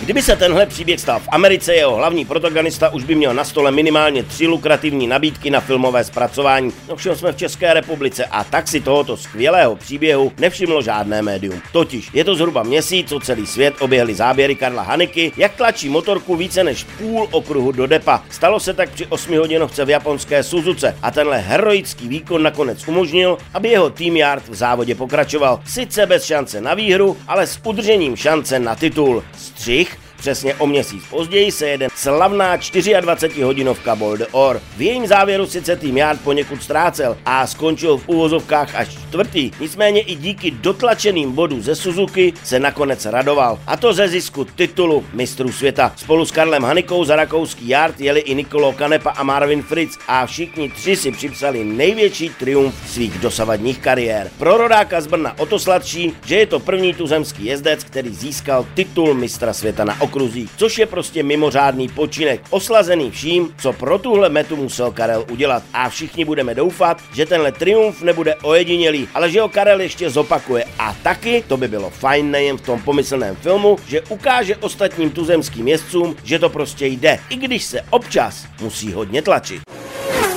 Kdyby se tenhle příběh stal v Americe, jeho hlavní protagonista už by měl na stole minimálně tři lukrativní nabídky na filmové zpracování. No všem jsme v České republice a tak si tohoto skvělého příběhu nevšimlo žádné médium. Totiž je to zhruba měsíc, co celý svět oběhli záběry Karla Haniky, jak tlačí motorku více než půl okruhu do depa. Stalo se tak při 8 hodinovce v japonské Suzuce a tenhle heroický výkon nakonec umožnil, aby jeho tým Yard v závodě pokračoval. Sice bez šance na výhru, ale s udržením šance na titul. Střih Přesně o měsíc později se jede slavná 24-hodinovka Bold Or. V jejím závěru sice tým Yard poněkud ztrácel a skončil v úvozovkách až čtvrtý, nicméně i díky dotlačeným bodům ze Suzuki se nakonec radoval. A to ze zisku titulu mistrů světa. Spolu s Karlem Hanikou za rakouský Yard jeli i Nikolo Kanepa a Marvin Fritz a všichni tři si připsali největší triumf svých dosavadních kariér. Pro rodáka z Brna o to sladší, že je to první tuzemský jezdec, který získal titul mistra světa na okruzích, což je prostě mimořádný počinek, oslazený vším, co pro tuhle metu musel Karel udělat. A všichni budeme doufat, že tenhle triumf nebude ojedinělý, ale že ho Karel ještě zopakuje. A taky to by bylo fajn nejen v tom pomyslném filmu, že ukáže ostatním tuzemským jezdcům, že to prostě jde, i když se občas musí hodně tlačit.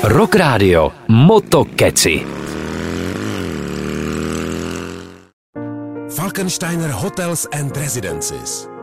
Rock Radio Motokeci. Falkensteiner Hotels and Residences.